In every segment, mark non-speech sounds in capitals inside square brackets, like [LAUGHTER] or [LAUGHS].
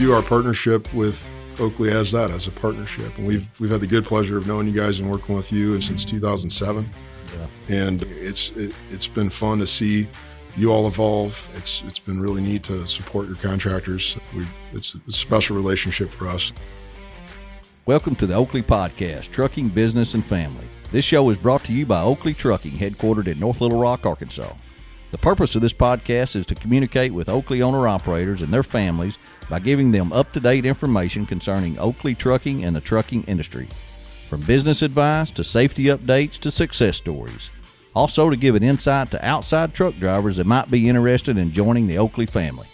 view our partnership with Oakley as that, as a partnership. And we've we've had the good pleasure of knowing you guys and working with you since 2007. Yeah. And it's it, it's been fun to see you all evolve. It's it's been really neat to support your contractors. We, it's a special relationship for us. Welcome to the Oakley Podcast, Trucking Business and Family. This show is brought to you by Oakley Trucking, headquartered in North Little Rock, Arkansas. The purpose of this podcast is to communicate with Oakley owner operators and their families by giving them up to date information concerning Oakley trucking and the trucking industry. From business advice to safety updates to success stories. Also, to give an insight to outside truck drivers that might be interested in joining the Oakley family.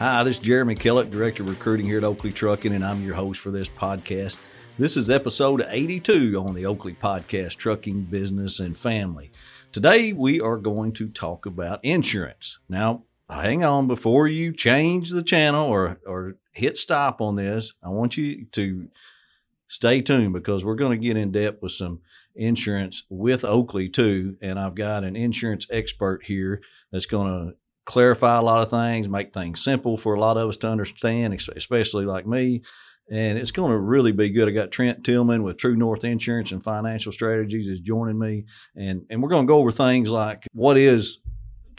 Hi, this is Jeremy Kellett, Director of Recruiting here at Oakley Trucking, and I'm your host for this podcast. This is episode 82 on the Oakley Podcast Trucking Business and Family. Today, we are going to talk about insurance. Now, hang on before you change the channel or, or hit stop on this. I want you to stay tuned because we're going to get in depth with some insurance with Oakley too. And I've got an insurance expert here that's going to clarify a lot of things, make things simple for a lot of us to understand, especially like me. And it's going to really be good. I got Trent Tillman with True North Insurance and Financial Strategies is joining me, and and we're going to go over things like what is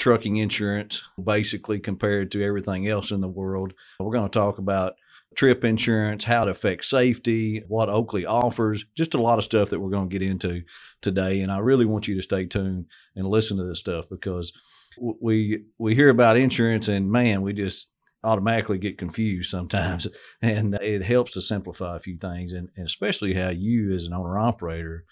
trucking insurance basically compared to everything else in the world. We're going to talk about trip insurance, how it affects safety, what Oakley offers, just a lot of stuff that we're going to get into today. And I really want you to stay tuned and listen to this stuff because we we hear about insurance and man, we just automatically get confused sometimes. [LAUGHS] And it helps to simplify a few things and, and especially how you as an owner operator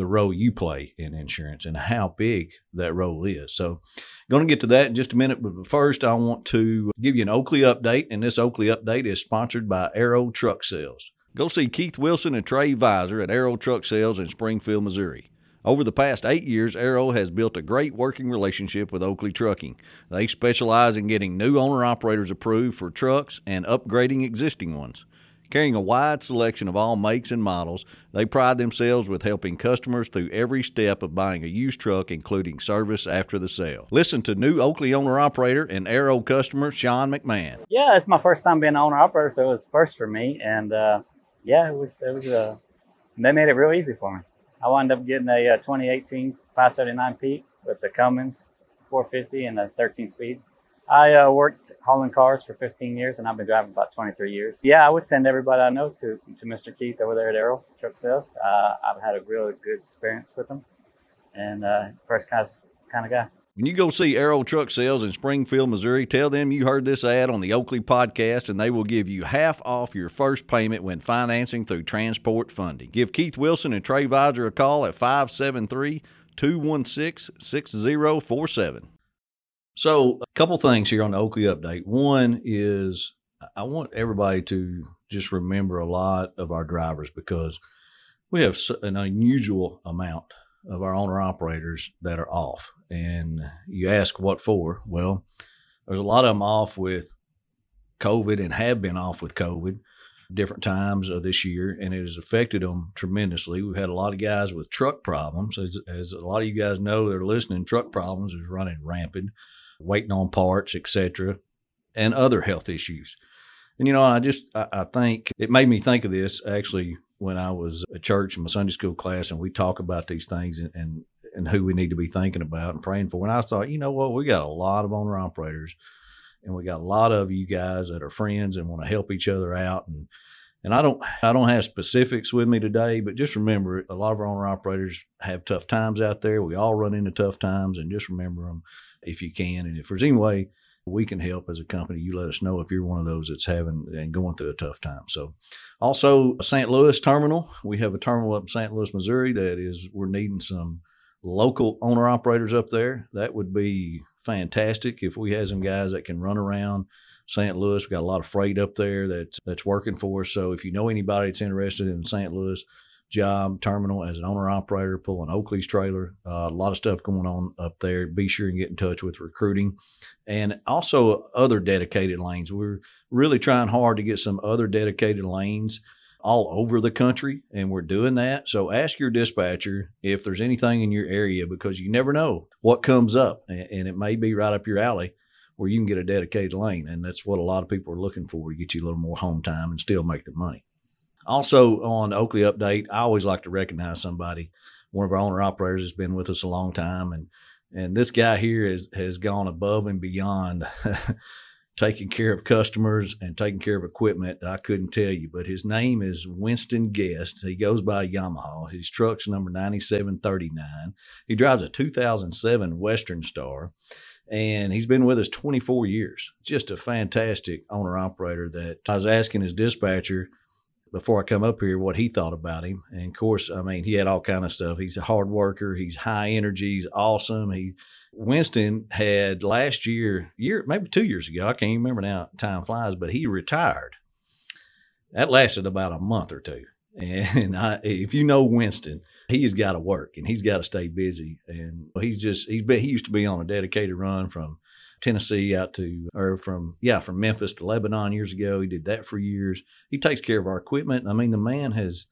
the role you play in insurance and how big that role is. So, going to get to that in just a minute. But first, I want to give you an Oakley update. And this Oakley update is sponsored by Arrow Truck Sales. Go see Keith Wilson and Trey Visor at Arrow Truck Sales in Springfield, Missouri. Over the past eight years, Arrow has built a great working relationship with Oakley Trucking. They specialize in getting new owner operators approved for trucks and upgrading existing ones. Carrying a wide selection of all makes and models, they pride themselves with helping customers through every step of buying a used truck, including service after the sale. Listen to new Oakley owner operator and Arrow customer Sean McMahon. Yeah, it's my first time being an owner operator, so it was first for me, and uh, yeah, it was it was uh, they made it real easy for me. I wound up getting a, uh, 2018 579 Pete with the Cummins 450 and a 13 speed. I uh, worked hauling cars for 15 years, and I've been driving about 23 years. Yeah, I would send everybody I know to to Mr. Keith over there at Arrow Truck Sales. Uh, I've had a really good experience with him, and uh, first class kind of guy. When you go see Arrow Truck Sales in Springfield, Missouri, tell them you heard this ad on the Oakley podcast, and they will give you half off your first payment when financing through transport funding. Give Keith Wilson and Trey Visor a call at 573 216 6047. So, a couple things here on the Oakley update. One is I want everybody to just remember a lot of our drivers because we have an unusual amount of our owner operators that are off. And you ask what for? Well, there's a lot of them off with COVID and have been off with COVID different times of this year, and it has affected them tremendously. We've had a lot of guys with truck problems. As, as a lot of you guys know that are listening, truck problems is running rampant waiting on parts, etc., and other health issues. And you know, I just I, I, think it made me think of this actually when I was at church in my Sunday school class, and we talk about these things and, and and who we need to be thinking about and praying for. And I thought, you know what, we got a lot of owner operators, and we got a lot of you guys that are friends and want to help each other out. And and I don't I don't have specifics with me today, but just remember, a lot of our owner operators have tough times out there. We all run into tough times, and just remember them if you can. And if there's any way we can help as a company, you let us know if you're one of those that's having and going through a tough time. So, also St. Louis terminal, we have a terminal up in St. Louis, Missouri that is we're needing some local owner operators up there. That would be fantastic if we had some guys that can run around St. Louis. We got a lot of freight up there that's that's working for us. So if you know anybody that's interested in St. Louis, job terminal as an owner operator, pulling Oakley's trailer. Uh, a lot of stuff going on up there. Be sure and get in touch with recruiting and also other dedicated lanes. We're really trying hard to get some other dedicated lanes all over the country, and we're doing that. So ask your dispatcher if there's anything in your area because you never know what comes up, and it may be right up your alley where you can get a dedicated lane. And that's what a lot of people are looking for to get you a little more home time and still make the money. Also, on Oakley Update, I always like to recognize somebody. One of our owner operators has been with us a long time, and and this guy here has has gone above and beyond [LAUGHS] taking care of customers and taking care of equipment. I couldn't tell you, but his name is Winston Guest. He goes by Yamaha. His truck's number 9739. He drives a 2007 Western Star and he's been with us 24 years. Just a fantastic owner operator that I was asking his dispatcher before I come up here what he thought about him. And of course, I mean, he had all kind of stuff. He's a hard worker. He's high energy. He's awesome. He Winston had last year, year maybe two years ago. I can't even remember now. Time flies, but he retired. That lasted about a month or two. And [LAUGHS] I, if you know Winston, he's got to work and he's got to stay busy. And he's just he's been he used to be on a dedicated run from Tennessee out to or from yeah from Memphis to Lebanon years ago. He did that for years. He takes care of our equipment. I mean, the man has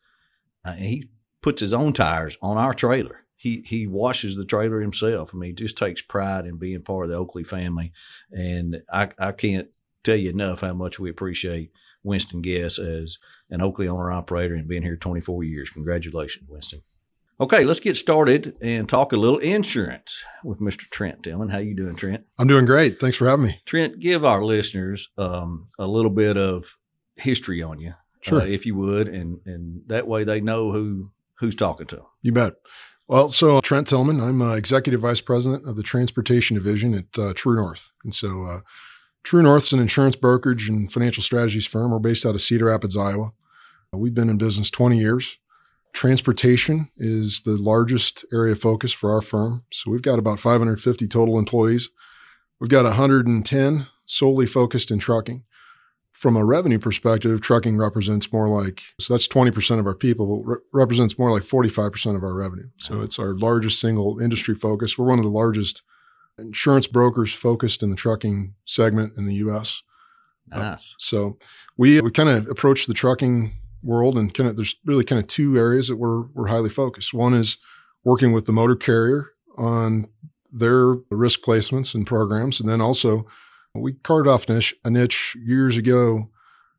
uh, he puts his own tires on our trailer. He he washes the trailer himself. I mean, he just takes pride in being part of the Oakley family, and I I can't tell you enough how much we appreciate Winston Guest as an Oakley owner operator and being here 24 years. Congratulations, Winston. Okay, let's get started and talk a little insurance with Mr. Trent Tillman. How you doing, Trent? I'm doing great. Thanks for having me. Trent, give our listeners um, a little bit of history on you, sure. uh, if you would, and and that way they know who who's talking to them. You bet. Well, so Trent Tillman, I'm uh, executive vice president of the transportation division at uh, True North, and so uh, True North's an insurance brokerage and financial strategies firm. We're based out of Cedar Rapids, Iowa. We've been in business 20 years. Transportation is the largest area of focus for our firm. So we've got about 550 total employees. We've got 110 solely focused in trucking. From a revenue perspective, trucking represents more like, so that's 20% of our people, re- represents more like 45% of our revenue. So it's our largest single industry focus. We're one of the largest insurance brokers focused in the trucking segment in the US. Nice. Uh, so we, we kind of approach the trucking world and kind of there's really kind of two areas that we're we're highly focused. One is working with the motor carrier on their risk placements and programs, and then also we carved off niche, a niche years ago,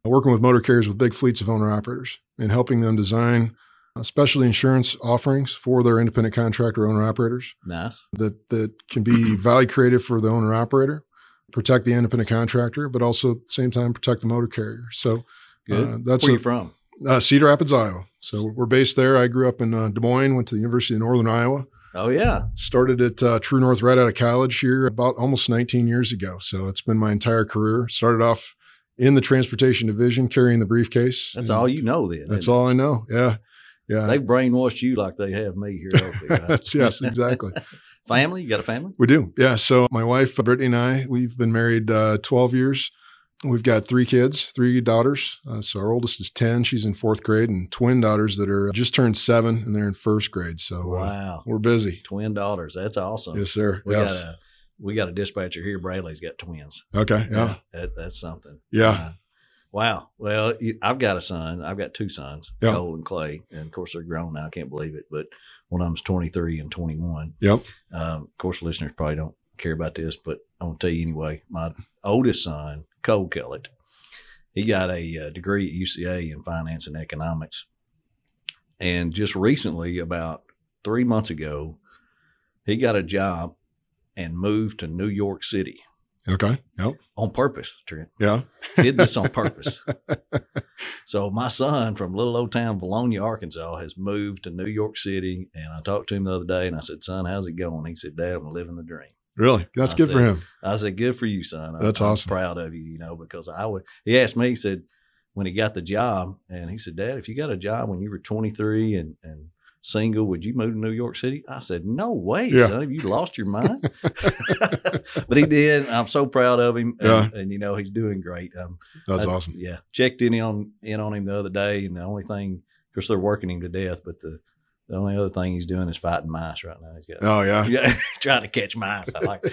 working with motor carriers with big fleets of owner operators and helping them design specialty insurance offerings for their independent contractor owner operators. Nice. That that can be value creative for the owner operator, protect the independent contractor, but also at the same time protect the motor carrier. So uh, that's where a, you from? Uh, Cedar Rapids, Iowa. So we're based there. I grew up in uh, Des Moines, went to the University of Northern Iowa. Oh yeah. Started at uh, True North right out of college here about almost 19 years ago. So it's been my entire career. Started off in the transportation division, carrying the briefcase. That's all you know then. That's all I know. Yeah. Yeah. They've brainwashed you like they have me here. Right? [LAUGHS] yes, exactly. [LAUGHS] family? You got a family? We do. Yeah. So my wife, Brittany, and I, we've been married uh, 12 years. We've got three kids, three daughters. Uh, so our oldest is 10. She's in fourth grade, and twin daughters that are just turned seven and they're in first grade. So uh, wow, we're busy. Twin daughters. That's awesome. Yes, sir. We yes. got a we got a dispatcher here. Bradley's got twins. Okay. Yeah. yeah that, that's something. Yeah. Uh, wow. Well, I've got a son. I've got two sons, yeah. Cole and Clay, and of course they're grown now. I can't believe it, but one of them's 23 and 21. Yep. Um, of course, listeners probably don't care about this, but I'm gonna tell you anyway. My oldest son, Cole Kellett he got a, a uh, degree at UCA in finance and economics. And just recently, about three months ago, he got a job and moved to New York City. Okay. Yep. On purpose, Trent. Yeah. Did this on purpose. [LAUGHS] so my son from little old town Vilonia, Arkansas, has moved to New York City. And I talked to him the other day and I said, Son, how's it going? He said, Dad, I'm living the dream. Really? That's I good said, for him. I said, good for you, son. That's I'm awesome. proud of you, you know, because I would, he asked me, he said, when he got the job, and he said, Dad, if you got a job when you were 23 and, and single, would you move to New York City? I said, no way, yeah. son. Have you lost your mind? [LAUGHS] [LAUGHS] but he did. I'm so proud of him. And, and you know, he's doing great. Um, That's I, awesome. Yeah. Checked in on, in on him the other day. And the only thing, of course, they're working him to death, but the, the only other thing he's doing is fighting mice right now. He's got oh yeah, [LAUGHS] yeah [LAUGHS] trying to catch mice. I like.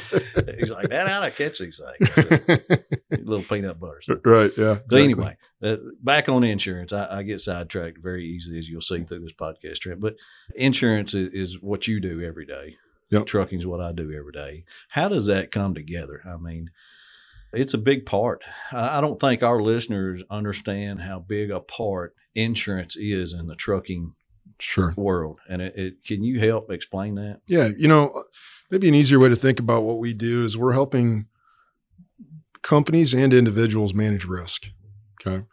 he's like, Dad, how do I catch these things? [LAUGHS] little peanut butter. Stuff. Right. Yeah. Exactly. So anyway, uh, back on insurance, I, I, get sidetracked very easily, as you'll see through this podcast, Trent. But insurance is, is what you do every day. Yep. Trucking is what I do every day. How does that come together? I mean, It's a big part. I don't think our listeners understand how big a part insurance is in the trucking sure. world. And it, it, can you help explain that? Yeah, you know, uh, maybe an easier way to think about what we do is we're helping companies and individuals manage risk. Okay.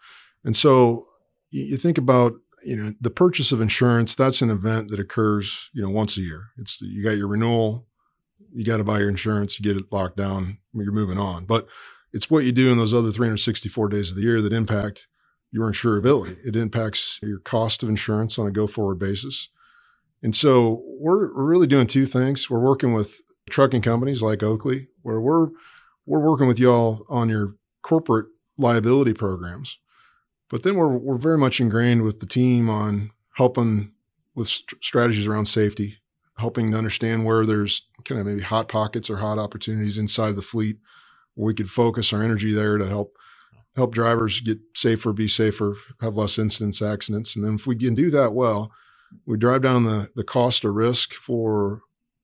And so you think about, you know, the purchase of insurance, that's an event that occurs, you know, once a year. It's you got your renewal, you got to buy your insurance, you get it locked down, you're moving on. But it's what you do in those other 364 days of the year that impact your insurability. It impacts your cost of insurance on a go forward basis. And so we're, we're really doing two things. We're working with trucking companies like Oakley, where we're we're working with y'all on your corporate liability programs. But then we're we're very much ingrained with the team on helping with st- strategies around safety, helping to understand where there's kind of maybe hot pockets or hot opportunities inside the fleet where we could focus our energy there to help help drivers get safer, be safer, have less incidents, accidents. And then if we can do that well, we drive down the, the cost or risk for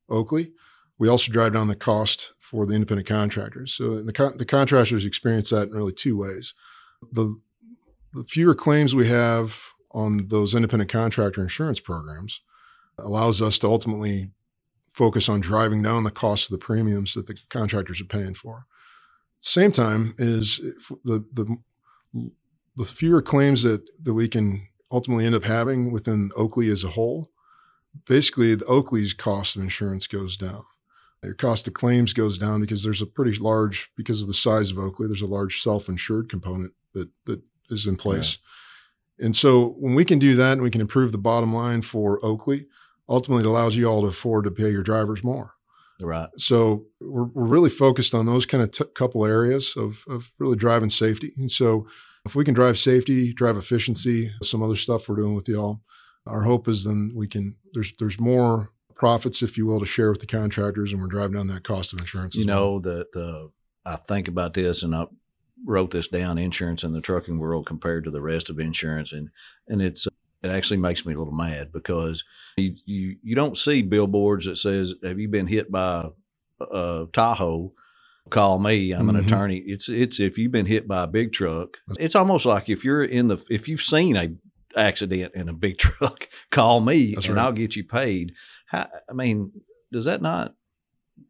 Oakley. We also drive down the cost for the independent contractors. So the, the contractors experience that in really two ways. The, the fewer claims we have on those independent contractor insurance programs allows us to ultimately focus on driving down the cost of the premiums that the contractors are paying for. Same time is the the the fewer claims that that we can ultimately end up having within Oakley as a whole, basically the Oakley's cost of insurance goes down. Your cost of claims goes down because there's a pretty large, because of the size of Oakley, there's a large self-insured component that that is in place. Yeah. And so when we can do that and we can improve the bottom line for Oakley, ultimately it allows you all to afford to pay your drivers more. Right. So we're, we're really focused on those kind of t- couple areas of, of really driving safety. And so if we can drive safety, drive efficiency, some other stuff we're doing with y'all, our hope is then we can, there's, there's more profits, if you will, to share with the contractors, and we're driving down that cost of insurance. You know, well. the the I think about this, and I wrote this down: insurance in the trucking world compared to the rest of insurance, and and it's it actually makes me a little mad because you you, you don't see billboards that says, "Have you been hit by a Tahoe?" Call me. I'm an mm-hmm. attorney. It's it's if you've been hit by a big truck, it's almost like if you're in the if you've seen a accident in a big [LAUGHS] truck, call me That's and right. I'll get you paid. How, I mean, does that not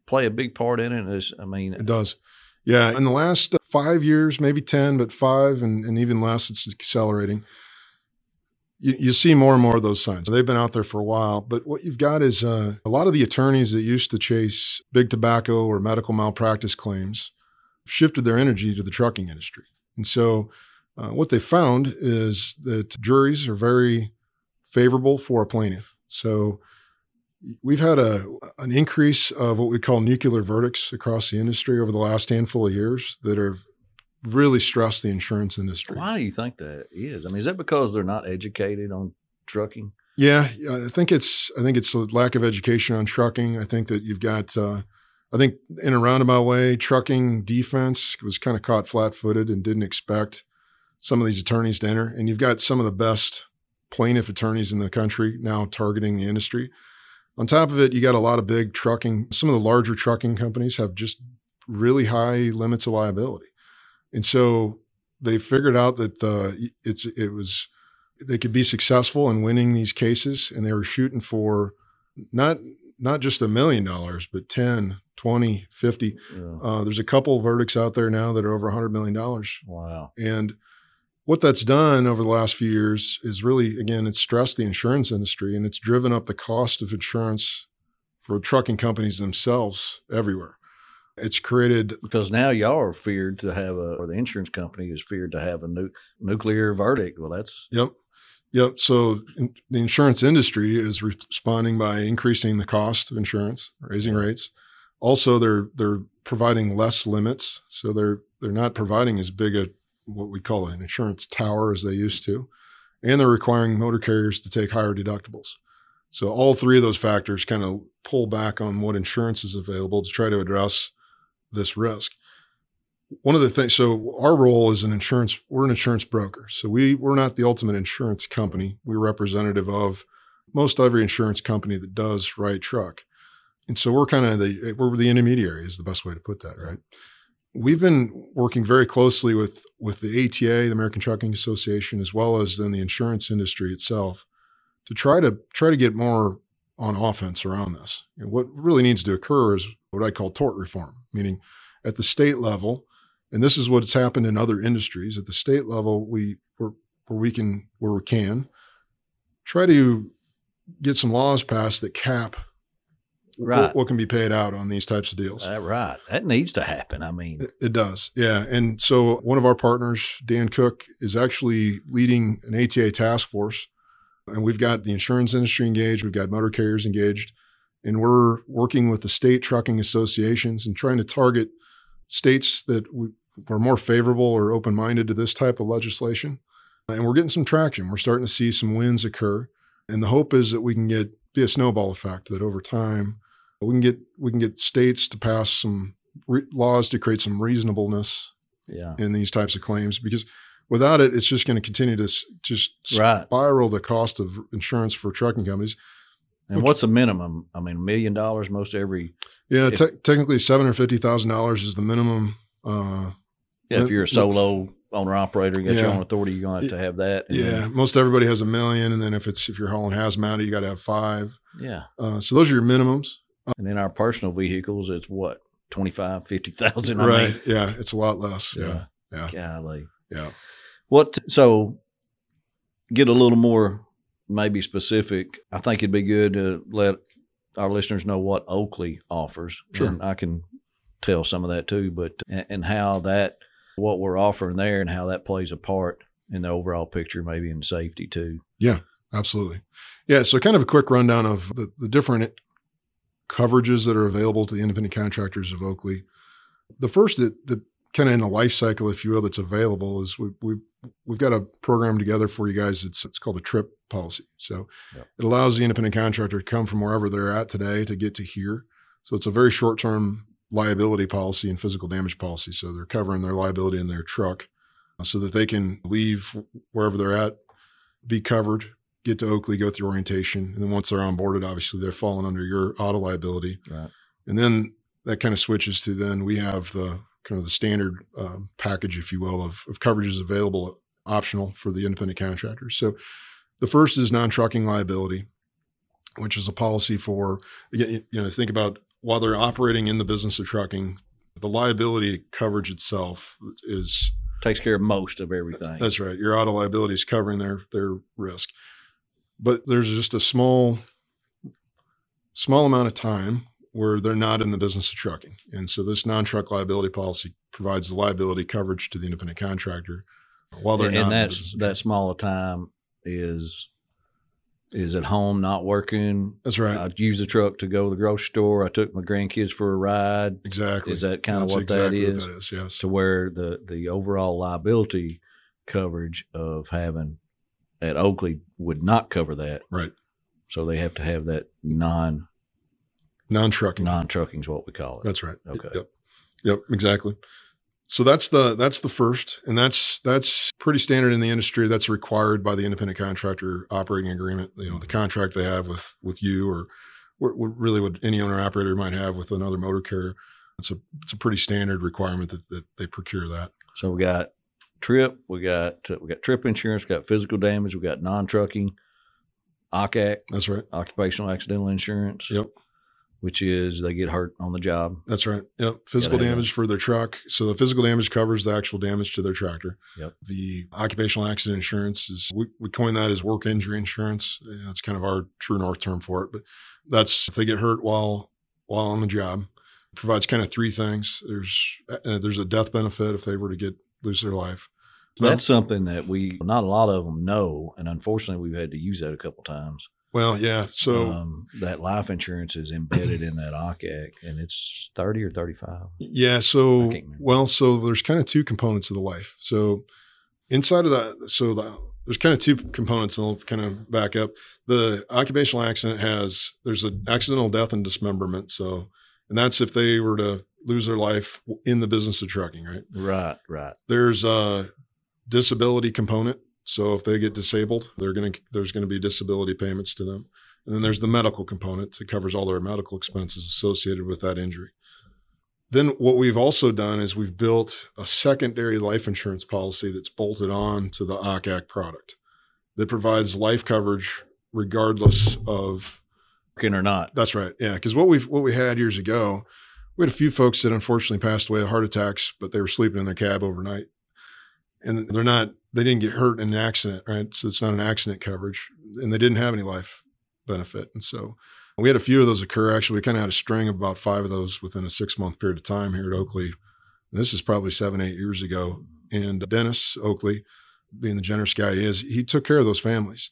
play a big part in it? Is, I mean, it does. Yeah. In the last five years, maybe 10, but five and, and even less, it's accelerating. You, you, see more and more of those signs. They've been out there for a while, but what you've got is uh, a lot of the attorneys that used to chase big tobacco or medical malpractice claims shifted their energy to the trucking industry. And so uh, what they found is that juries are very favorable for a plaintiff. So we've had a an increase of what we call nuclear verdicts across the industry over the last handful of years that have really stress the insurance industry. Why do you think that is? I mean, is that because they're not educated on trucking? Yeah, I think it's I think it's a lack of education on trucking. I think that you've got uh, I think in a roundabout way, trucking defense was kind of caught flat-footed and didn't expect some of these attorneys to enter. And you've got some of the best plaintiff attorneys in the country now targeting the industry. On top of it, you got a lot of big trucking. Some of the larger trucking companies have just really high limits of liability, and so they figured out that uh, it's it was they could be successful in winning these cases, and they were shooting for not not just a million dollars, but 10, 20, 50. Yeah. Uh, there's a couple verdicts out there now that are over $100 million. Wow. And what that's done over the last few years is really, again, it's stressed the insurance industry and it's driven up the cost of insurance for trucking companies themselves everywhere. It's created because now y'all are feared to have a, or the insurance company is feared to have a nu- nuclear verdict. Well, that's yep, yep. So in, the insurance industry is responding by increasing the cost of insurance, raising rates. Also, they're they're providing less limits, so they're they're not providing as big a what we call an insurance tower as they used to, and they're requiring motor carriers to take higher deductibles. So all three of those factors kind of pull back on what insurance is available to try to address this risk. One of the things, so our role is an insurance, we're an insurance broker. So we, we're not the ultimate insurance company. We're representative of most every insurance company that does write truck. And so we're kind of the, we're the intermediary is the best way to put that, right? we've been working very closely with with the ATA, the American Trucking Association, as well as then the insurance industry itself, to try to try to get more on offense around this. And what really needs to occur is what I call tort reform, meaning at the state level, and this is what's happened in other industries. At the state level, we where, where we can where we can try to get some laws passed that cap Right. what, what can be paid out on these types of deals. Uh, right. That needs to happen. I mean, It, it does, yeah. And so one of our partners, Dan Cook, is actually leading an ATA task force, and we've got the insurance industry engaged, we've got motor carriers engaged, and we're working with the state trucking associations and trying to target states that we, are more favorable or open-minded to this type of legislation. And we're getting some traction. We're starting to see some wins occur, and the hope is that we can get be a snowball effect that over time we can get we can get states to pass some re- laws to create some reasonableness yeah. in these types of claims because without it it's just going to continue to s- just Right. spiral the cost of insurance for trucking companies And what's the minimum? I mean, a million dollars most every. yeah If- te- technically $750000 is the minimum uh, Yeah, if Uh, you're a solo owner operator, you got your Yeah. own authority, you're going to have to have that. and yeah then- most everybody has a million and then if it's if you're hauling hazmat you got to have five yeah. uh, so those are your minimums And in our personal vehicles, it's what, 25, 50,000? right I mean, yeah it's a lot less yeah yeah golly. yeah What, so get a little more maybe specific. I think it'd be good to let our listeners know what Oakley offers. Sure. And I can tell some of that too, but, and, how that, what we're offering there and how that plays a part in the overall picture, maybe in safety too. Yeah, absolutely. Yeah. So, kind of a quick rundown of the, the different coverages that are available to the independent contractors of Oakley. The first that, that kind of in the life cycle, if you will, that's available is we, we, we've got a program together for you guys. It's, it's called a trip policy. So, Yep. it allows the independent contractor to come from wherever they're at today to get to here. So, it's a very short term liability policy and physical damage policy. So, they're covering their liability in their truck uh, so that they can leave wherever they're at, be covered, get to Oakley, go through orientation, and then once they're onboarded, obviously they're falling under your auto liability, Right. and then that kind of switches to then we have the kind of the standard um, package, if you will, of, of coverages available, optional for the independent contractors. So the first is non-trucking liability, which is a policy for again, you- you know, think about while they're operating in the business of trucking, the liability coverage itself is Takes care of most of everything. that's right. Your auto liability is covering their their risk, but there's just a small small amount of time where they're not in the business of trucking, and so this non-truck liability policy provides the liability coverage to the independent contractor while they're and not. in the that's that trucking. small a time is is at home not working. That's right. I use the truck to go to the grocery store. I took my grandkids for a ride. exactly. Is that kind of what exactly that is? What that is. Yes. To where the the overall liability coverage of having at Oakley would not cover that. Right. So they have to have that non Non-trucking. non trucking is what we call it. That's right. Okay. Yep. Yep. Exactly. So that's the that's the first, and that's that's pretty standard in the industry. That's required by the independent contractor operating agreement. You know, the mm-hmm. contract they have with with you, or really what any owner operator might have with another motor carrier. It's a it's a pretty standard requirement that, that they procure that. So we got trip, we got we got trip insurance, we got physical damage, we got non trucking, OCAC, That's right. occupational accidental insurance. Yep. Which is they get hurt on the job. That's right. Yep. Physical damage for their truck. So the physical damage covers the actual damage to their tractor. Yep. The occupational accident insurance is we, we coin that as work injury insurance. Yeah, That's kind of our true north term for it. But that's if they get hurt while while on the job. It provides kind of three things. There's uh, there's a death benefit if they were to get lose their life. That's something that we not a lot of them know, and unfortunately, we've had to use that a couple times. Well, yeah. So um, that life insurance is embedded in that OCAC, and it's thirty or thirty-five. Yeah. So, well, so there's kind of two components of the life. So, inside of that, so the, there's kind of two components, and I'll kind of back up. The occupational accident has there's an accidental death and dismemberment. So, and that's if they were to lose their life in the business of trucking, right? Right, right. There's a disability component. So, if they get disabled, they're gonna there's going to be disability payments to them. And then there's the medical component that covers all their medical expenses associated with that injury. then what we've also done is we've built a secondary life insurance policy that's bolted on to the OCAC product that provides life coverage regardless of working or not. That's right. Yeah, because what we've what we had years ago, we had a few folks that unfortunately passed away of heart attacks, but they were sleeping in their cab overnight, and they're not they didn't get hurt in an accident, right? So it's not an accident coverage, and they didn't have any life benefit, and so we had a few of those occur. Actually, we kind of had a string of about five of those within a six month period of time here at Oakley. This is probably seven, eight years ago. And Dennis Oakley, being the generous guy he is, he took care of those families.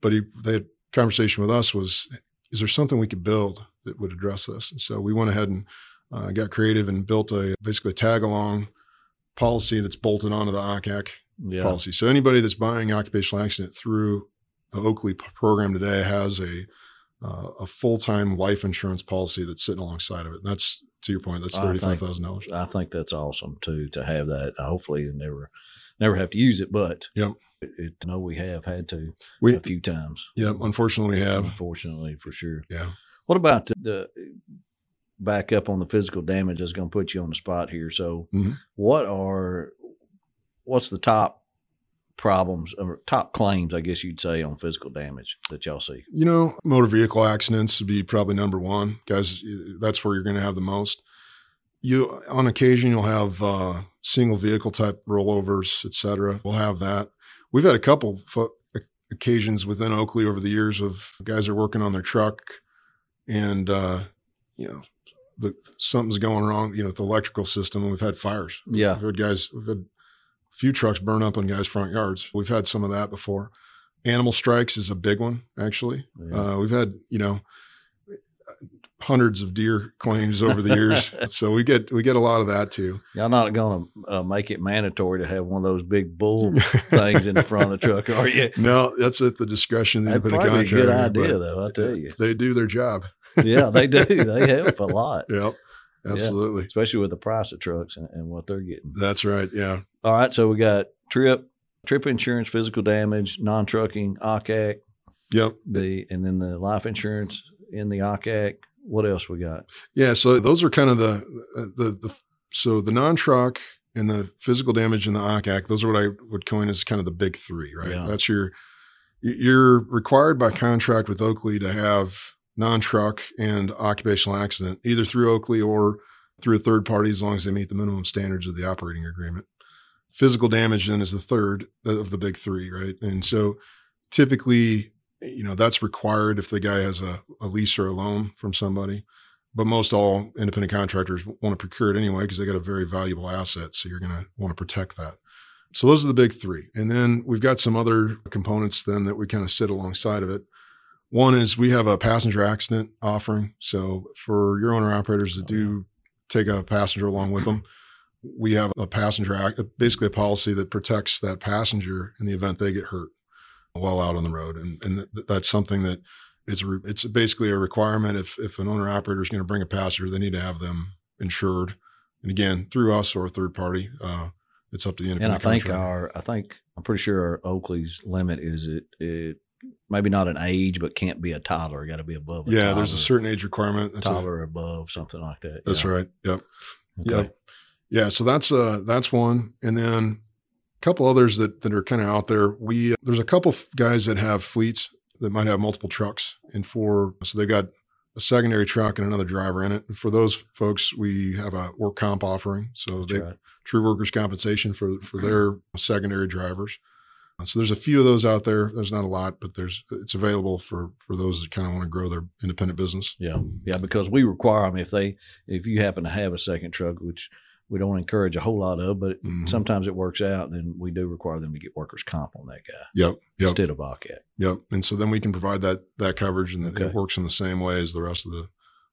But he, had conversation with us was, is there something we could build that would address this? And so we went ahead and uh, got creative and built a basically tag along policy that's bolted onto the OCAC yeah. policy. So anybody that's buying occupational accident through the Oakley program today has a uh, a full time life insurance policy that's sitting alongside of it. And that's to your point. That's thirty five thousand dollars. I think that's awesome too to have that. Hopefully, never never have to use it, but yep. It, it, no, we have had to we, a few times. Yeah, unfortunately, we have. Unfortunately, for sure. Yeah. What about the, the back up on the physical damage? That's going to put you on the spot here. So, mm-hmm. what are what's the top problems or top claims, I guess you'd say, on physical damage that y'all see? You know, motor vehicle accidents would be probably number one, guys. That's where you're going to have the most. You on occasion you'll have uh, single vehicle type rollovers, et cetera. We'll have that. We've had a couple fo- occasions within Oakley over the years of guys are working on their truck, and uh, you know the, something's going wrong, you know, with the electrical system. And we've had fires. Yeah. We've had guys, we've had few trucks burn up on guys' front yards. We've had some of that before. Animal strikes is a big one, actually. Yeah. Uh, we've had, you know, hundreds of deer claims over the years, [LAUGHS] so we get we get a lot of that too. Y'all not going to uh, make it mandatory to have one of those big bull things in the front of the truck, are you? [LAUGHS] No, that's at the discretion of the contractor. A good idea, though. I tell you, they do their job. yeah, they do. [LAUGHS] They help a lot. Yep. Absolutely. Yeah, especially with the price of trucks and, and, what they're getting. That's right. Yeah. All right. So we got trip, trip insurance, physical damage, non trucking, OCAC. Yep. The and then the life insurance in the OCAC. What else we got? Yeah. So those are kind of the the the so the non truck and the physical damage in the OCAC. Those are what I would coin as kind of the big three. Right. Yeah. That's your you're required by contract with Oakley to have non truck and occupational accident, either through Oakley or through a third party, as long as they meet the minimum standards of the operating agreement. Physical damage then is the third of the big three, right? And so typically, you know, that's required if the guy has a, a lease or a loan from somebody. But most all independent contractors want to procure it anyway because they got a very valuable asset. So you're going to want to protect that. So those are the big three. And then we've got some other components then that we kind of sit alongside of it. One is we have a passenger accident offering. So for your owner operators that do take a passenger along with them, we have a passenger act, basically a policy that protects that passenger in the event they get hurt while out on the road. And, and that's something that is, it's basically a requirement. If, if an owner operator is going to bring a passenger, they need to have them insured. And again, through us or a third party, uh, it's up to the independent. And I think our, I think I'm pretty sure our Oakley's limit is it, it maybe not an age, but can't be a toddler. Got to be above. yeah, toddler, there's a certain age requirement. That's toddler above, something like that. That's yeah. right. Yep. Okay. Yep. Yeah. So that's uh that's one, and then a couple others that that are kind of out there. We there's a couple guys that have fleets that might have multiple trucks, and four. so they got a secondary truck and another driver in it. And for those folks, we have a work comp offering. So that's they right. true workers compensation for for their secondary drivers. So there's a few of those out there. There's not a lot, but there's it's available for for those that kind of want to grow their independent business. Yeah, yeah, because we require them if they if you happen to have a second truck, which we don't encourage a whole lot of, but mm-hmm. sometimes it works out. Then we do require them to get workers comp on that guy. Yep, yep. Instead of OCAC. Yep. And so then we can provide that that coverage, and okay. it works in the same way as the rest of the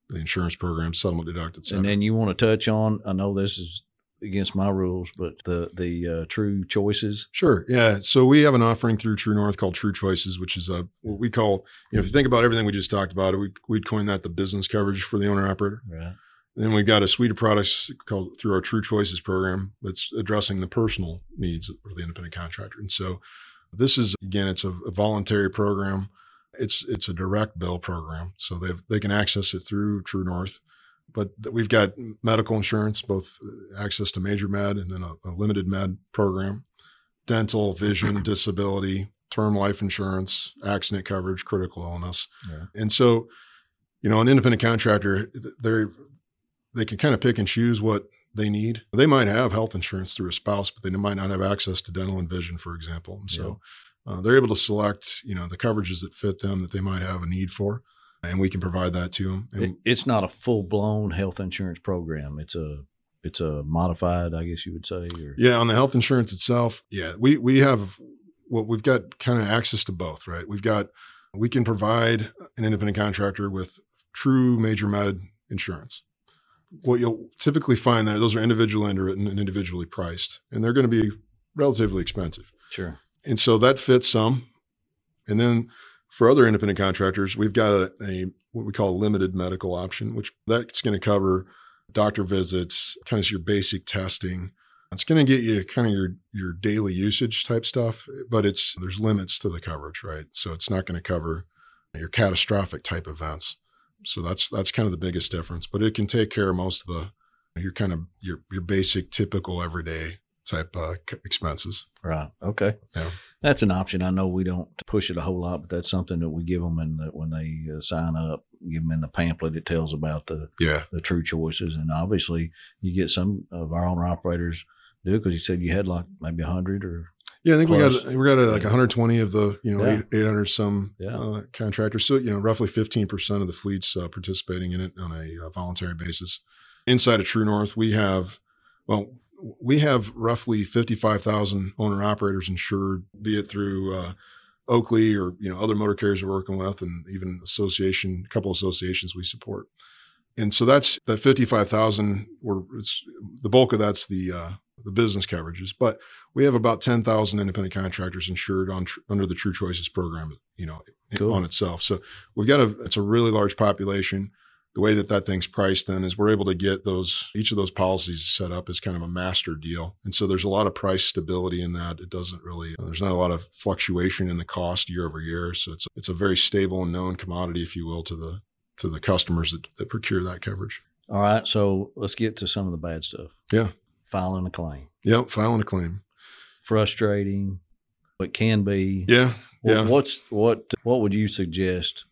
the insurance program, settlement deducted. And then you want to touch on. I know this is against my rules, but the the uh, True Choices. Sure, yeah. So we have an offering through True North called True Choices, which is a what we call. You know, if you think about everything we just talked about, we we'd coin that the business coverage for the owner operator. Right. Then we've got a suite of products called through our True Choices program that's addressing the personal needs of the independent contractor. And so this is again, it's a, a voluntary program. It's it's a direct bill program, so they they can access it through True North but we've got medical insurance, both access to major med and then a, a limited med program, dental, vision, [CLEARS THROAT] disability, term life insurance, accident coverage, critical illness. Yeah. And so, you know, an independent contractor, they they can kind of pick and choose what they need. They might have health insurance through a spouse, but they might not have access to dental and vision, for example. And so yeah. uh, they're able to select, you know, the coverages that fit them that they might have a need for, and we can provide that to them. And it's not a full blown health insurance program. It's a it's a modified, I guess you would say. Or? Yeah, on the health insurance itself, yeah, we we have well, we've got kind of access to both, right? We've got we can provide an independent contractor with true major med insurance what you'll typically find there, those are individually underwritten and individually priced, and they're going to be relatively expensive. Sure. And so that fits some. And then for other independent contractors, we've got a, a what we call a limited medical option, which that's going to cover doctor visits, kind of your basic testing. It's going to get you kind of your your daily usage type stuff, but it's there's limits to the coverage, right? So it's not going to cover your catastrophic type events. So that's that's kind of the biggest difference. But it can take care of most of the your kind of your your basic typical everyday type uh, expenses. Right. Okay. Yeah. That's an option. I know we don't push it a whole lot, but that's something that we give them in the, when they uh, sign up. Give them in the pamphlet. It tells about the yeah the true choices, and obviously you get some of our owner operators do because you said you had like maybe a hundred or yeah, I think plus. we got we got like 120 of the you know yeah. 800 some yeah. uh, contractors. So you know roughly 15 percent of the fleets uh, participating in it on a uh, voluntary basis. Inside of True North, we have well we have roughly 55,000 owner operators insured, be it through uh, Oakley or you know other motor carriers we're working with, and even association, a couple associations we support. And so that's that 55,000. We're it's the bulk of that's the uh, the business coverages, but we have about 10,000 independent contractors insured on under the True Choices program, you know, cool. on itself. So we've got a, it's a really large population. The way that that thing's priced then is we're able to get those, each of those policies set up as kind of a master deal. And so there's a lot of price stability in that. It doesn't really, there's not a lot of fluctuation in the cost year over year. So it's, it's a very stable and known commodity, if you will, to the, to the customers that, that procure that coverage. All right. So let's get to some of the bad stuff. Yeah filing a claim. Yep, filing a claim. Frustrating. It can be. Yeah. Yeah. What's what? What would you suggest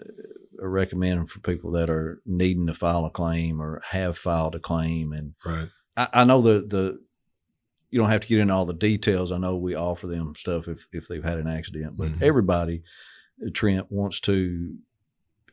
uh, recommend for people that are needing to file a claim or have filed a claim? And right. I, I know the the you don't have to get into all the details. I know we offer them stuff if if they've had an accident, but mm-hmm. everybody, Trent wants to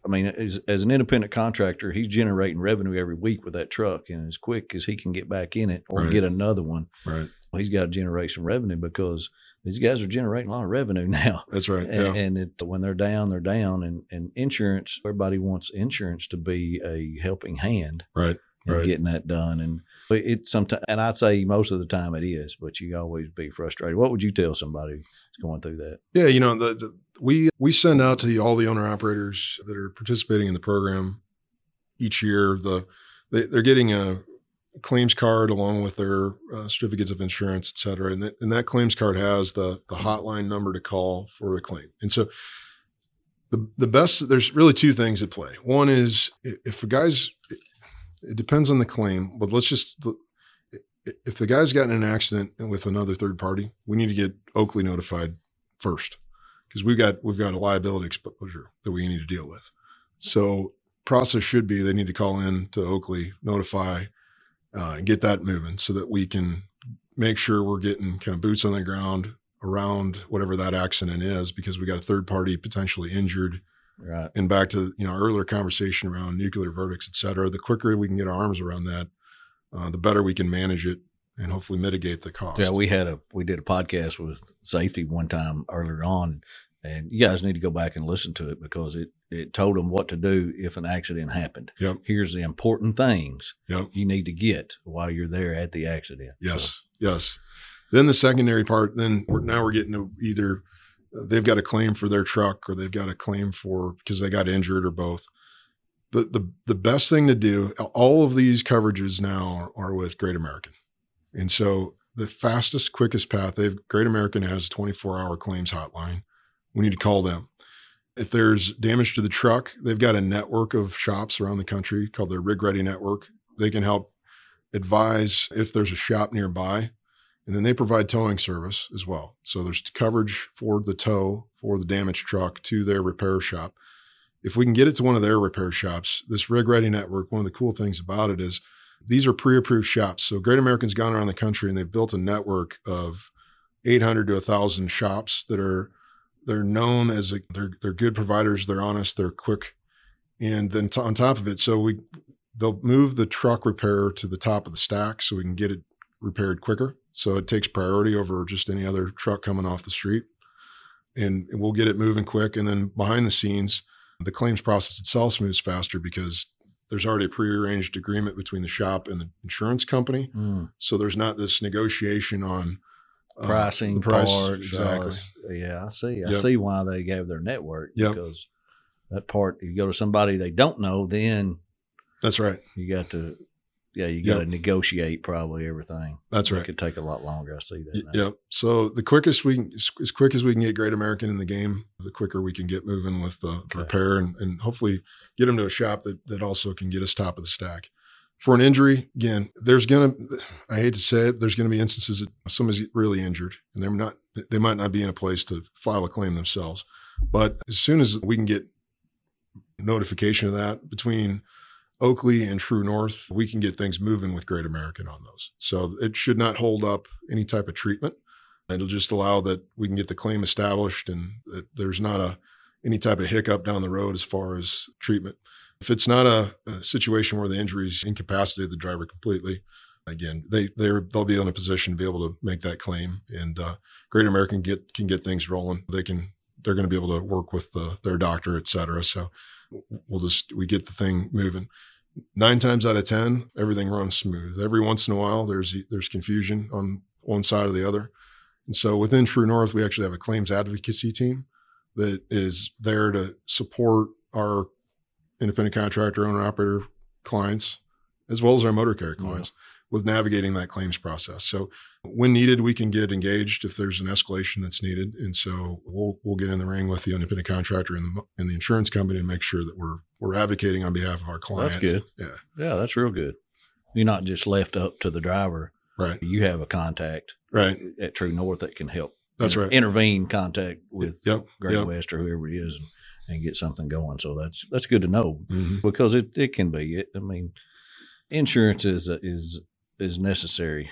I mean, as, as an independent contractor, he's generating revenue every week with that truck, and as quick as he can get back in it or right. get another one, right? Well, he's got to generate some revenue because these guys are generating a lot of revenue [LAUGHS] now. That's right. And, yeah. and it, when they're down, they're down, and and insurance. Everybody wants insurance to be a helping hand, right? Right. getting that done, and it sometimes, and I'd say most of the time it is, but you always be frustrated. What would you tell somebody who's going through that? Yeah, you know, the, the we we send out to the, all the owner operators that are participating in the program each year. The they, they're getting a claims card along with their uh, certificates of insurance, et cetera, and that, and that claims card has the the hotline number to call for a claim. And so the the best there's really two things at play. One is if a guy's it depends on the claim, but let's just if the guy's gotten an accident with another third party, we need to get Oakley notified first because we've got we've got a liability exposure that we need to deal with. So process should be they need to call in to Oakley, notify, uh, and get that moving so that we can make sure we're getting kind of boots on the ground around whatever that accident is because we got a third party potentially injured. Right. And back to you know our earlier conversation around nuclear verdicts, et cetera. The quicker we can get our arms around that, uh, the better we can manage it and hopefully mitigate the cost. Yeah, we had a we did a podcast with safety one time earlier on, and you guys need to go back and listen to it because it it told them what to do if an accident happened. Yep. Here's the important things yep. you need to get while you're there at the accident. Yes. So. Yes. Then the secondary part. Then we're, now we're getting to either uh, they've got a claim for their truck or they've got a claim for because they got injured or both. The, the, the best thing to do, all of these coverages now are, are with Great American. And so the fastest, quickest path, they've Great American has a 24 hour claims hotline we need to call them. If there's damage to the truck, they've got a network of shops around the country called their Rig Ready Network. They can help advise if there's a shop nearby. And then they provide towing service as well. So there's coverage for the tow for the damaged truck to their repair shop. If we can get it to one of their repair shops, this Rig Ready Network, one of the cool things about it is these are pre-approved shops. So Great American's gone around the country and they've built a network of 800 to 1,000 shops that are they're known as a, they're they're good providers. They're honest. They're quick, and then t- on top of it, so we they'll move the truck repair to the top of the stack so we can get it repaired quicker. So it takes priority over just any other truck coming off the street, and we'll get it moving quick. And then behind the scenes, the claims process itself moves faster because there's already a prearranged agreement between the shop and the insurance company. Mm. So there's not this negotiation on Uh, pricing, the price. parts, exactly. Yeah, I see. I Yep. see why they gave their network Yep. because that part. If you go to somebody they don't know, then That's right. you got to, yeah, you got to Yep. negotiate probably everything. That's right. It could take a lot longer. I see that. Y- Yep. So the quickest we can, as as quick as we can get Great American in the game, the quicker we can get moving with the Okay. repair and, and hopefully get them to a shop that, that also can get us top of the stack. For an injury, again, there's gonna, I hate to say it, there's gonna be instances that somebody's really injured and they're not, they might not be in a place to file a claim themselves. But as soon as we can get notification of that between Oakley and TrueNorth, we can get things moving with Great American on those. So it should not hold up any type of treatment. It'll just allow that we can get the claim established and that there's not a any type of hiccup down the road as far as treatment. If it's not a, a situation where the injuries incapacitated the driver completely, again, they they're they'll be in a position to be able to make that claim. And uh, Great American get can get things rolling. They can they're going to be able to work with the, their doctor, et cetera. So we'll just we get the thing moving. Nine times out of ten, everything runs smooth. Every once in a while, there's there's confusion on one side or the other, and so within TrueNorth, we actually have a claims advocacy team that is there to support our independent contractor, owner, operator clients, as well as our motor carrier mm-hmm. clients with navigating that claims process. So when needed, we can get engaged if there's an escalation that's needed, and so we'll we'll get in the ring with the independent contractor and the, and the insurance company and make sure that we're we're advocating on behalf of our client. That's good. Yeah. Yeah, that's real good. You're not just left up to the driver. Right. You have a contact Right. at TrueNorth that can help. That's right. Intervene, contact with Yep. Great Yep. West or whoever it is, and, and get something going. So that's that's good to know Mhm. because it, it can be. It, I mean, insurance is is is necessary.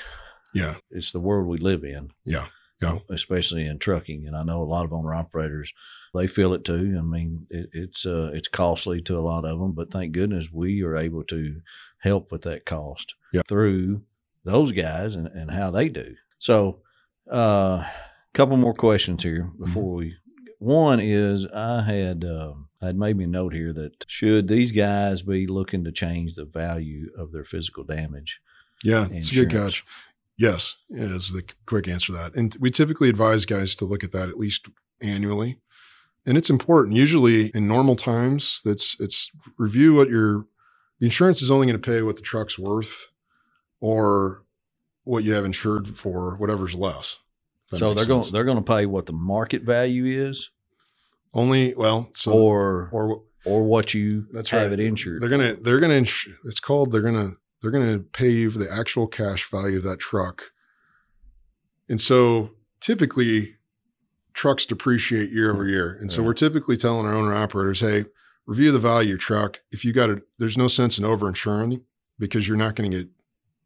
Yeah. It's the world we live in. Yeah. Yeah. Especially in trucking, and I know a lot of owner operators they feel it too. I mean, it, it's uh, it's costly to a lot of them, but thank goodness we are able to help with that cost Yeah. through those guys and, and how they do. So, a uh, couple more questions here before we. One is I had um, I had made me a note here that should these guys be looking to change the value of their physical damage? Yeah, it's a good catch. Yes, is the quick answer to that. And we typically advise guys to look at that at least annually. And it's important. Usually in normal times, that's it's review what your the insurance is only going to pay what the truck's worth or what you have insured for whatever's less. That so they're going they're going to pay what the market value is, only well, so or or or what you That's have right. it insured. They're gonna they're gonna ins- it's called they're gonna they're gonna pay you for the actual cash value of that truck. And so typically trucks depreciate year over year. And so we're typically telling our owner operators, hey, review the value of your truck. If you got it, there's no sense in over insuring because you're not gonna get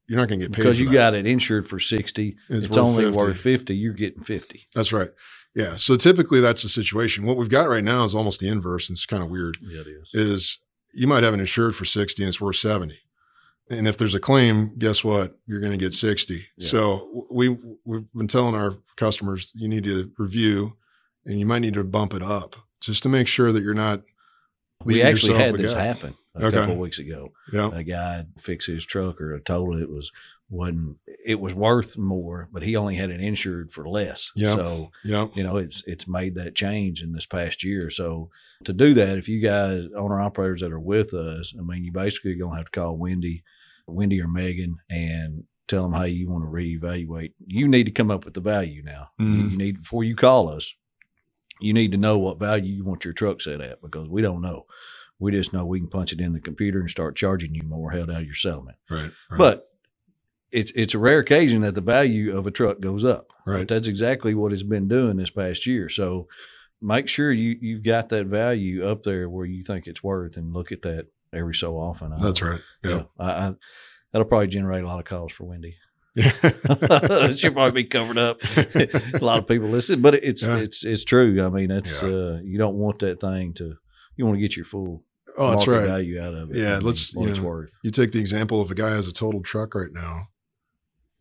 you're not gonna get paid because you that. got it insured for sixty. It's, only worth fifty. You're getting fifty. That's right. Yeah. So typically that's the situation. What we've got right now is almost the inverse, and it's kind of weird. Yeah, it is. is you might have an insured for 60 and it's worth 70. And if there's a claim, guess what? You're going to get 60. Yeah. So we we've been telling our customers you need to review and you might need to bump it up just to make sure that you're not we actually had this gap. happen a Okay. couple of weeks ago. Yeah. A guy fixed his truck or told it was wasn't it was worth more, but he only had it insured for less. Yeah. So Yeah. you know it's it's made that change in this past year. So to do that, if you guys owner operators that are with us, I mean, you basically gonna have to call Wendy, Wendy or Megan, and tell them hey, you want to reevaluate. You need to come up with the value now. You- Mhm. You need before you call us. you need to know what value you want your truck set at because we don't know. We just know we can punch it in the computer and start charging you more held out of your settlement. Right. right. But it's it's a rare occasion that the value of a truck goes up. Right. But that's exactly what it's been doing this past year. So make sure you you've got that value up there where you think it's worth, and look at that every so often. I- that's right. Yeah. I, I, that'll probably generate a lot of calls for Wendy. Yeah. [LAUGHS] [LAUGHS] She'll probably be covered up. a lot of people listen, but it's Yeah. it's it's true. I mean, that's Yeah. uh, you don't want that thing to. You want to get your full oh, that's right. value out of it. Yeah, let's, what you it's know, worth. You take the example of a guy has a total truck right now.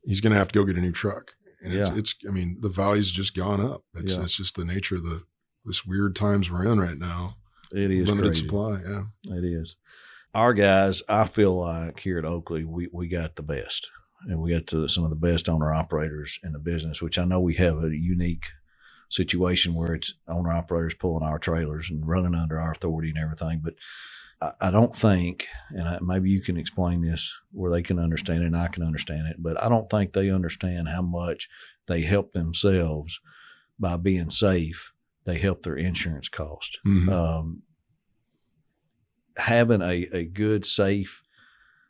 He's going to have to go get a new truck, and it's, Yeah. it's. I mean, the value's just gone up. It's, Yeah. it's just the nature of the this weird times we're in right now. It is Limited crazy. supply. Yeah. It is. Our guys, I feel like here at Oakley, we, we got the best. And we got to some of the best owner operators in the business, which I know we have a unique situation where it's owner operators pulling our trailers and running under our authority and everything. But I, I don't think, and I, maybe you can explain this where they can understand it and I can understand it, but I don't think they understand how much they help themselves by being safe. They help their insurance cost Mhm. um, having a, a good safe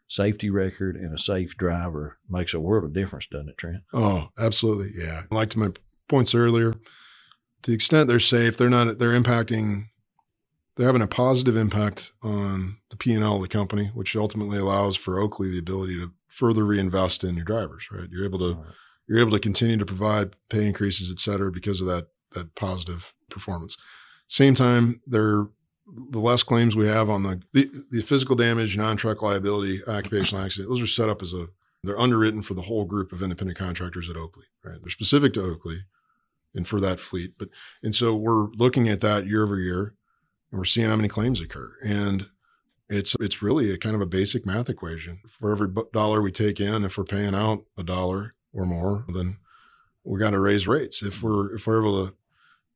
safety record and a safe driver makes a world of difference doesn't it trent Oh, absolutely. Yeah. Like to my points earlier, to the extent they're safe, they're not, they're impacting, they're having a positive impact on the P&L of the company, which ultimately allows for Oakley the ability to further reinvest in your drivers, right? You're able to, you're able to continue to provide pay increases, et cetera, because of that, that positive performance. Same time, they're, the less claims we have on the, the, the physical damage, non-truck liability, occupational accident, those are set up as a, they're underwritten for the whole group of independent contractors at Oakley, right? They're specific to Oakley and for that fleet. But, and so we're looking at that year over year and we're seeing how many claims occur. And it's, it's really a kind of a basic math equation. For every dollar we take in, if we're paying out a dollar or more, then we got to raise rates. If we're, if we're able to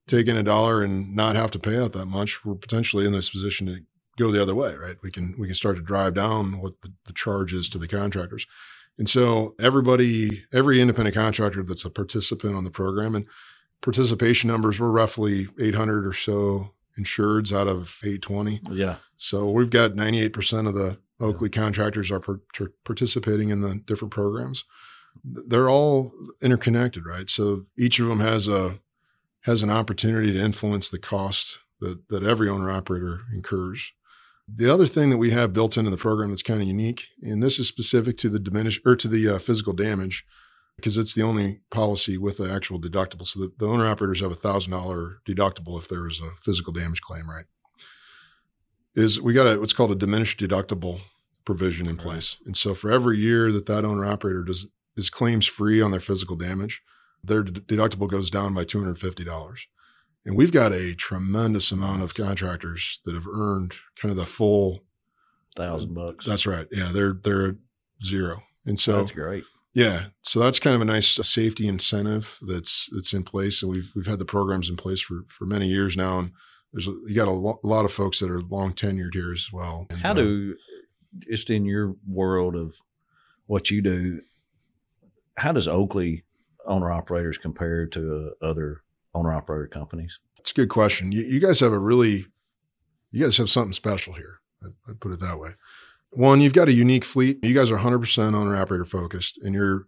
take in a dollar and not have to pay out that much, we're potentially in this position to go the other way, right? We can, we can start to drive down what the, the charge is to the contractors. And so everybody, every independent contractor that's a participant on the program and participation numbers, we're roughly 800 or so insureds out of 820. yeah So we've got 98% of the Oakley contractors are par- par- participating in the different programs. They're all interconnected, right? So each of them has a has an opportunity to influence the cost that that every owner operator incurs. The other thing that we have built into the program that's kind of unique, and this is specific to the diminish or to the uh, physical damage, because it's the only policy with the actual deductible. So the, the owner operators have a thousand dollar deductible if there is a physical damage claim, right? Is we got a what's called a diminished deductible provision in place, and so for every year that that owner operator does is claims free on their physical damage, their d- deductible goes down by two hundred fifty dollars. And we've got a tremendous amount of contractors that have earned kind of the full. thousand bucks That's right. Yeah, they're they're zero, and so that's great yeah, so that's kind of a nice safety incentive that's that's in place, and we've we've had the programs in place for for many years now, and there's a, you got a, lo- a lot of folks that are long tenured here as well. And, how uh, do just in your world of what you do how does oakley owner operators compare to uh, other owner operator companies It's a good question. You, you guys have a really, you guys have something special here. I'd, I'd put it that way. One, you've got a unique fleet. You guys are 100% owner operator focused, and you're,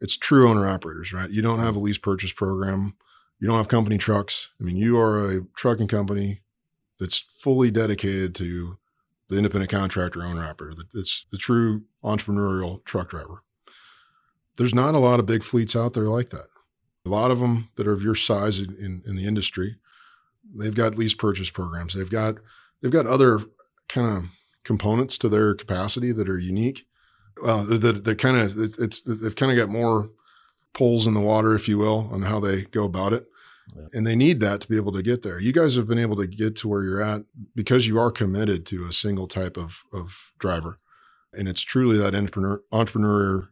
it's true owner operators, right? You don't have a lease purchase program. You don't have company trucks. I mean, you are a trucking company that's fully dedicated to the independent contractor owner operator. It's the true entrepreneurial truck driver. There's not a lot of big fleets out there like that. A lot of them that are of your size in, in, in the industry, they've got lease purchase programs. They've got they've got other kind of components to their capacity that are unique. Well, that they're kind of it's, it's they've kind of got more poles in the water, if you will, on how they go about it. Yeah. And they need that to be able to get there. You guys have been able to get to where you're at because you are committed to a single type of, of driver. And it's truly that entrepreneur, entrepreneur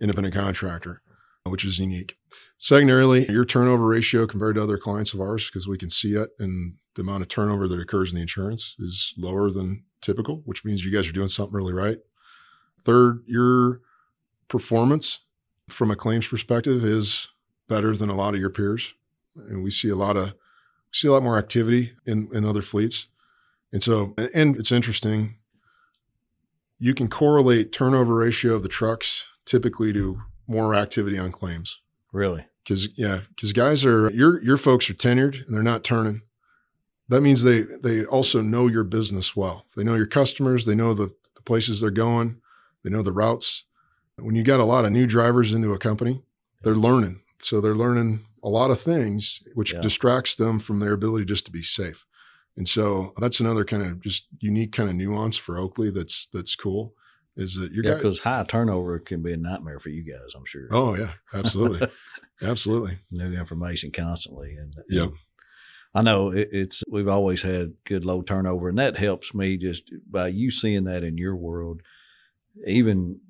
independent contractor, which is unique. Secondarily, your turnover ratio compared to other clients of ours, because we can see it and the amount of turnover that occurs in the insurance is lower than typical, which means you guys are doing something really right. Third, your performance from a claims perspective is better than a lot of your peers. And we see a lot of see a lot more activity in, in other fleets. And so, and it's interesting. You can correlate turnover ratio of the trucks typically to more activity on claims. Really? Because yeah, because guys are your your folks are tenured and they're not turning. That means they they also know your business well. They know your customers. They know the, the places they're going. They know the routes. When you got a lot of new drivers into a company, they're learning. So they're learning a lot of things, which Yeah. distracts them from their ability just to be safe. And so that's another kind of just unique kind of nuance for Oakley. That's that's cool. Is that your Yeah, because high turnover can be a nightmare for you guys. I'm sure. Oh yeah, absolutely, [LAUGHS] absolutely. New information constantly, and Yep. I know it, it's we've always had good low turnover, and that helps me just by you seeing that in your world. Even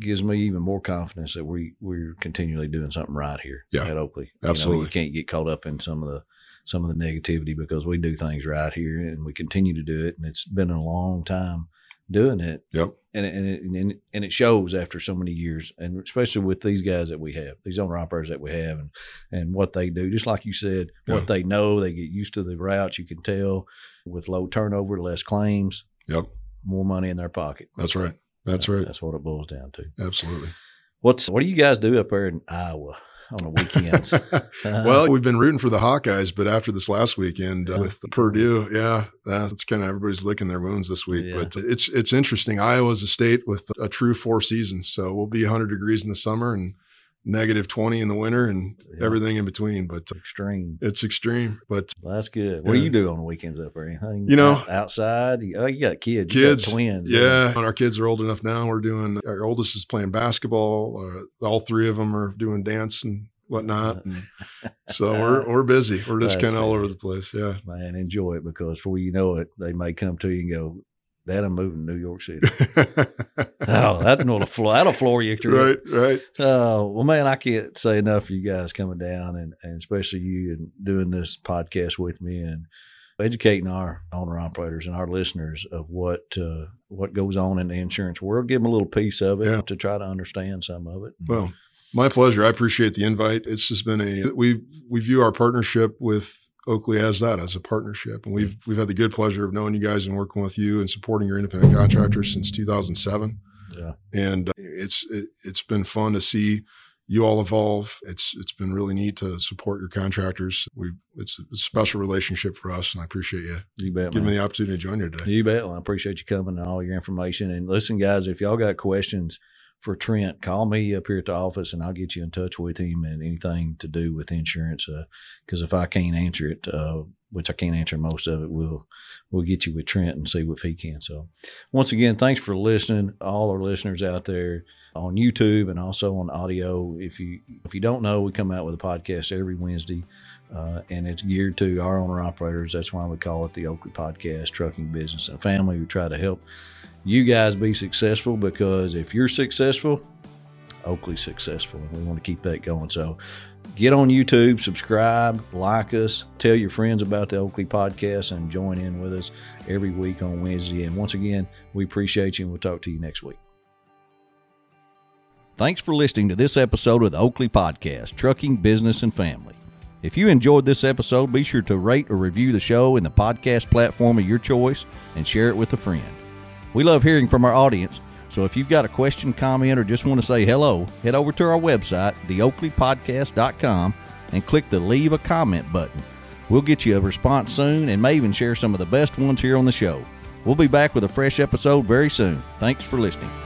gives me even more confidence that we we're continually doing something right here Yeah, at Oakley. You, know, absolutely. you can't get caught up in some of the some of the negativity because we do things right here and we continue to do it, and it's been a long time doing it. Yep. And it, and it, and it, and it shows after so many years, and especially with these guys that we have, these owner operators that we have, and and what they do. Just like you said, Yeah. what they know, they get used to the routes. You can tell with low turnover, less claims, Yep. more money in their pocket. That's right. That's right. That's what it boils down to. Absolutely. What's what do you guys do up there in Iowa on the weekends? [LAUGHS] well, we've been rooting for the Hawkeyes, but after this last weekend uh, Yeah. with Purdue, yeah, that's kind of everybody's licking their wounds this week. Yeah. But it's it's interesting. Iowa's a state with a true four seasons, so we'll be 100 degrees in the summer and negative 20 in the winter, and Yeah. everything in between. But extreme. it's extreme. But That's good. What do you do on the weekends up or Anything? You know- outside. Oh, you got kids. You got kids, twins. yeah, and our kids are old enough now. We're doing. Our oldest is playing basketball. Uh, all three of them are doing dance and whatnot. And [LAUGHS] so we're we're busy. We're just kind of all over the place. Yeah. man, enjoy it because before you know it, they may come to you and go, "Dad, I'm moving to New York City." [LAUGHS] oh, that's that'll floor. That'll floor you. right, right. Oh well, man, I can't say enough for you guys coming down and, and especially you and doing this podcast with me and educating our owner operators and our listeners of what uh, what goes on in the insurance world. Give them a little piece of it Yeah. to try to understand some of it. Well, my pleasure. I appreciate the invite. It's just been a we we view our partnership with Oakley has that as a partnership, and we've we've had the good pleasure of knowing you guys and working with you and supporting your independent contractors since 2007. yeah, and uh, it's it, it's been fun to see you all evolve. It's it's been really neat to support your contractors. We it's a special relationship for us, and I appreciate you you bet. giving man. me the opportunity to join you today. You bet. Well, I appreciate you coming and all your information. And listen, guys, if y'all got questions for Trent, call me up here at the office and I'll get you in touch with him and anything to do with insurance. Because if I can't answer it, uh, which I can't answer most of it, we'll we'll get you with Trent and see if he can. So, once again, thanks for listening, all our listeners out there on YouTube and also on audio. If you if you don't know, we come out with a podcast every Wednesday. Uh, and it's geared to our owner operators. That's why we call it the Oakley Podcast, Trucking Business and Family. We try to help you guys be successful because if you're successful, Oakley's successful. And we want to keep that going. So get on YouTube, subscribe, like us, tell your friends about the Oakley Podcast, and join in with us every week on Wednesday. And once again, we appreciate you and we'll talk to you next week. Thanks for listening to this episode of the Oakley Podcast, Trucking Business and Family. If you enjoyed this episode, be sure to rate or review the show in the podcast platform of your choice and share it with a friend. We love hearing from our audience, so if you've got a question, comment, or just want to say hello, head over to our website, theoakleypodcast.com, and click the Leave a Comment button. We'll get you a response soon and may even share some of the best ones here on the show. We'll be back with a fresh episode very soon. Thanks for listening.